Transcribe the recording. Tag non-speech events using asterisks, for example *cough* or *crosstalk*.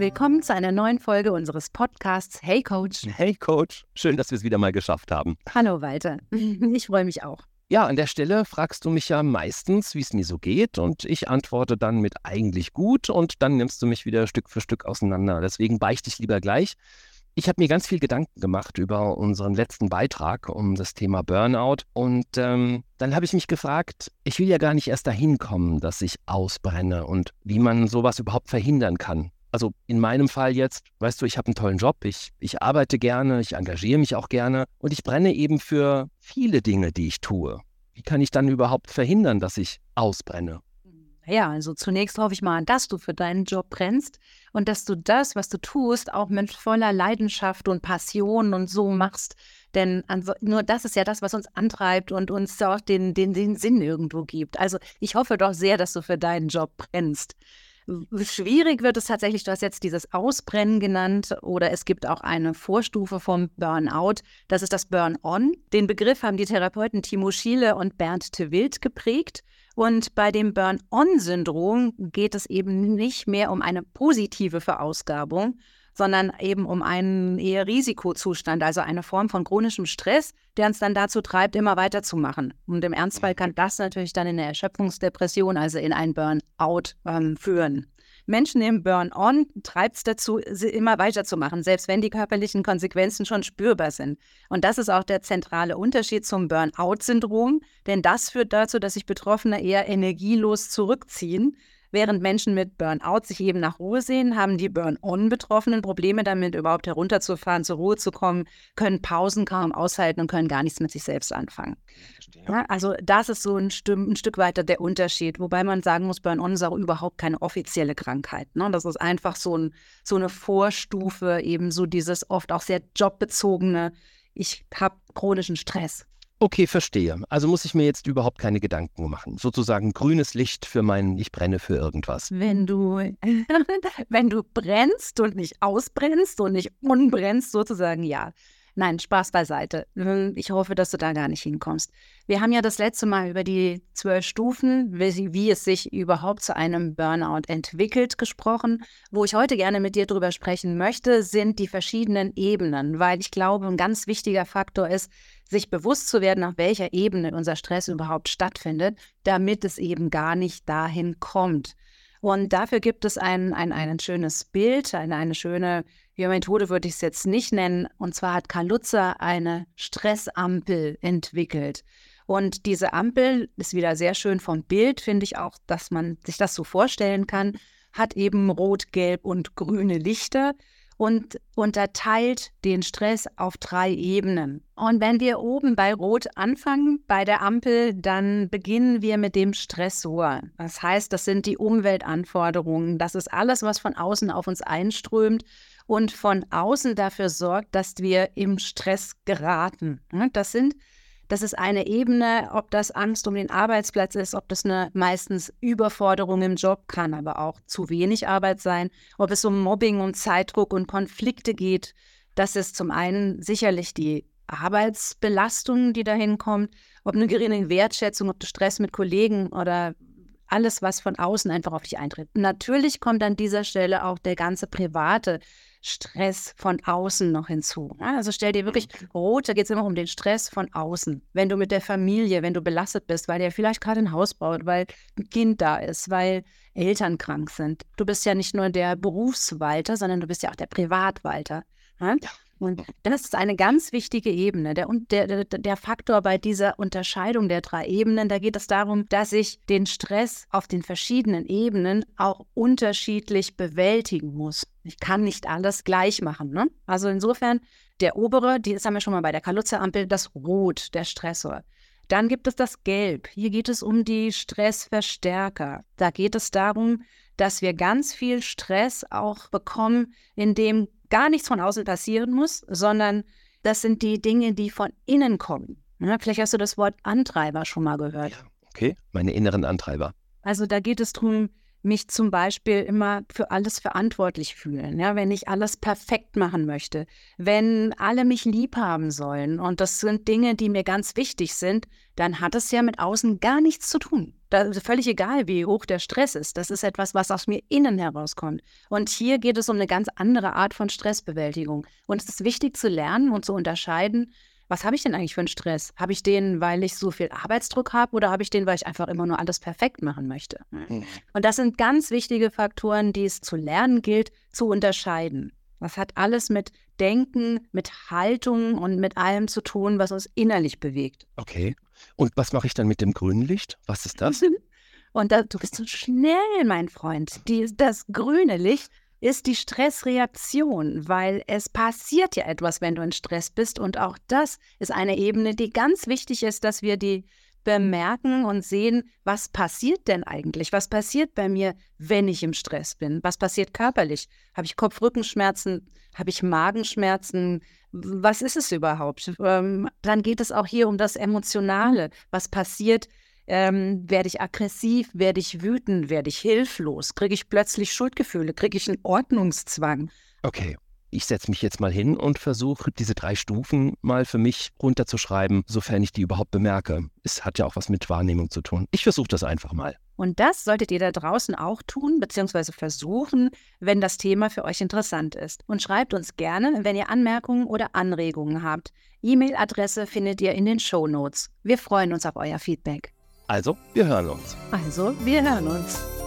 Willkommen zu einer neuen Folge unseres Podcasts Hey Coach. Hey Coach, schön, dass wir es wieder mal geschafft haben. Hallo Walter, *laughs* ich freue mich auch. Ja, an der Stelle fragst du mich ja meistens, wie es mir so geht und ich antworte dann mit eigentlich gut und dann nimmst du mich wieder Stück für Stück auseinander. Deswegen beichte ich lieber gleich. Ich habe mir ganz viel Gedanken gemacht über unseren letzten Beitrag um das Thema Burnout und ähm, dann habe ich mich gefragt, ich will ja gar nicht erst dahin kommen, dass ich ausbrenne und wie man sowas überhaupt verhindern kann. Also in meinem Fall jetzt, weißt du, ich habe einen tollen Job, ich, ich arbeite gerne, ich engagiere mich auch gerne und ich brenne eben für viele Dinge, die ich tue. Wie kann ich dann überhaupt verhindern, dass ich ausbrenne? Ja, also zunächst hoffe ich mal, dass du für deinen Job brennst und dass du das, was du tust, auch mit voller Leidenschaft und Passion und so machst. Denn nur das ist ja das, was uns antreibt und uns auch den, den, den Sinn irgendwo gibt. Also ich hoffe doch sehr, dass du für deinen Job brennst. Schwierig wird es tatsächlich, du hast jetzt dieses Ausbrennen genannt oder es gibt auch eine Vorstufe vom Burnout. Das ist das Burn-on. Den Begriff haben die Therapeuten Timo Schiele und Bernd de Wild geprägt. Und bei dem Burn-on-Syndrom geht es eben nicht mehr um eine positive Verausgabung, sondern eben um einen eher Risikozustand, also eine Form von chronischem Stress, der uns dann dazu treibt, immer weiterzumachen. Und im Ernstfall kann das natürlich dann in eine Erschöpfungsdepression, also in ein Burnout ähm, führen. Menschen im Burn-on treibt es dazu, immer weiterzumachen, selbst wenn die körperlichen Konsequenzen schon spürbar sind. Und das ist auch der zentrale Unterschied zum Burnout-Syndrom, denn das führt dazu, dass sich Betroffene eher energielos zurückziehen, Während Menschen mit Burnout sich eben nach Ruhe sehen, haben die Burn-on-Betroffenen Probleme damit, überhaupt herunterzufahren, zur Ruhe zu kommen, können Pausen kaum aushalten und können gar nichts mit sich selbst anfangen. Ja, also das ist so ein, ein, Stück weiter der Unterschied, wobei man sagen muss, Burn-on ist auch überhaupt keine offizielle Krankheit. Ne? Das ist einfach so, ein, so eine Vorstufe, eben so dieses oft auch sehr jobbezogene, ich habe chronischen Stress. Okay, verstehe. Also muss ich mir jetzt überhaupt keine Gedanken machen. Sozusagen grünes Licht für mein Ich brenne für irgendwas. Wenn du, *laughs* wenn du brennst und nicht ausbrennst und nicht unbrennst, sozusagen ja. Nein, Spaß beiseite. Ich hoffe, dass du da gar nicht hinkommst. Wir haben ja das letzte Mal über die zwölf Stufen, wie, wie, es sich überhaupt zu einem Burnout entwickelt, gesprochen. Wo ich heute gerne mit dir drüber sprechen möchte, sind die verschiedenen Ebenen, weil ich glaube, ein ganz wichtiger Faktor ist, sich bewusst zu werden, auf welcher Ebene unser Stress überhaupt stattfindet, damit es eben gar nicht dahin kommt. Und dafür gibt es ein, ein, ein schönes Bild, eine, eine schöne ja, Methode würde ich es jetzt nicht nennen. Und zwar hat Karl Lutzer eine Stressampel entwickelt. Und diese Ampel ist wieder sehr schön vom Bild, finde ich auch, dass man sich das so vorstellen kann, hat eben rot, gelb und grüne Lichter und unterteilt den Stress auf drei Ebenen. Und wenn wir oben bei Rot anfangen, bei der Ampel, dann beginnen wir mit dem Stressor. Das heißt, das sind die Umweltanforderungen. Das ist alles, was von außen auf uns einströmt und von außen dafür sorgt, dass wir im Stress geraten. Das sind das ist eine Ebene, ob das Angst um den Arbeitsplatz ist, ob das eine meistens Überforderung im Job kann, aber auch zu wenig Arbeit sein, ob es um Mobbing und Zeitdruck und Konflikte geht. Das ist zum einen sicherlich die Arbeitsbelastung, die dahin kommt, ob eine geringe Wertschätzung, ob du Stress mit Kollegen oder alles, was von außen einfach auf dich eintritt. Natürlich kommt an dieser Stelle auch der ganze private Stress von außen noch hinzu. Also stell dir wirklich mhm. rot, da geht es immer um den Stress von außen. Wenn du mit der Familie, wenn du belastet bist, weil der vielleicht gerade ein Haus baut, weil ein Kind da ist, weil Eltern krank sind. Du bist ja nicht nur der Berufswalter, sondern du bist ja auch der Privatwalter. Ja? Und das ist eine ganz wichtige Ebene. Der, der, der Faktor bei dieser Unterscheidung der drei Ebenen, da geht es darum, dass ich den Stress auf den verschiedenen Ebenen auch unterschiedlich bewältigen muss. Ich kann nicht alles gleich machen. Ne? Also insofern, der obere, die, das haben wir schon mal bei der Kaluze-Ampel, das Rot, der Stressor. Dann gibt es das Gelb. Hier geht es um die Stressverstärker. Da geht es darum, dass wir ganz viel Stress auch bekommen, indem gar nichts von außen passieren muss, sondern das sind die Dinge, die von innen kommen. Ja, vielleicht hast du das Wort Antreiber schon mal gehört. Ja, okay, meine inneren Antreiber. Also da geht es darum, mich zum Beispiel immer für alles verantwortlich fühlen, ja, wenn ich alles perfekt machen möchte, wenn alle mich lieb haben sollen und das sind Dinge, die mir ganz wichtig sind, dann hat es ja mit außen gar nichts zu tun. Da ist völlig egal, wie hoch der Stress ist. Das ist etwas, was aus mir innen herauskommt. Und hier geht es um eine ganz andere Art von Stressbewältigung. Und es ist wichtig zu lernen und zu unterscheiden, was habe ich denn eigentlich für einen Stress? Habe ich den, weil ich so viel Arbeitsdruck habe oder habe ich den, weil ich einfach immer nur alles perfekt machen möchte? Mhm. Und das sind ganz wichtige Faktoren, die es zu lernen gilt, zu unterscheiden. Das hat alles mit Denken, mit Haltung und mit allem zu tun, was uns innerlich bewegt. Okay. Und was mache ich dann mit dem grünen Licht? Was ist das? *laughs* Und da, du bist so schnell, mein Freund. Die, das grüne Licht ist die Stressreaktion, weil es passiert ja etwas, wenn du in Stress bist. Und auch das ist eine Ebene, die ganz wichtig ist, dass wir die bemerken und sehen, was passiert denn eigentlich? Was passiert bei mir, wenn ich im Stress bin? Was passiert körperlich? Habe ich Kopf-Rückenschmerzen? Habe ich Magenschmerzen? Was ist es überhaupt? Ähm, dann geht es auch hier um das Emotionale. Was passiert, ähm, werde ich aggressiv, werde ich wütend, werde ich hilflos, kriege ich plötzlich Schuldgefühle, kriege ich einen Ordnungszwang. Okay, ich setze mich jetzt mal hin und versuche, diese drei Stufen mal für mich runterzuschreiben, sofern ich die überhaupt bemerke. Es hat ja auch was mit Wahrnehmung zu tun. Ich versuche das einfach mal. Und das solltet ihr da draußen auch tun, beziehungsweise versuchen, wenn das Thema für euch interessant ist. Und schreibt uns gerne, wenn ihr Anmerkungen oder Anregungen habt. E-Mail-Adresse findet ihr in den Show Notes. Wir freuen uns auf euer Feedback. Also, wir hören uns. Also, wir hören uns.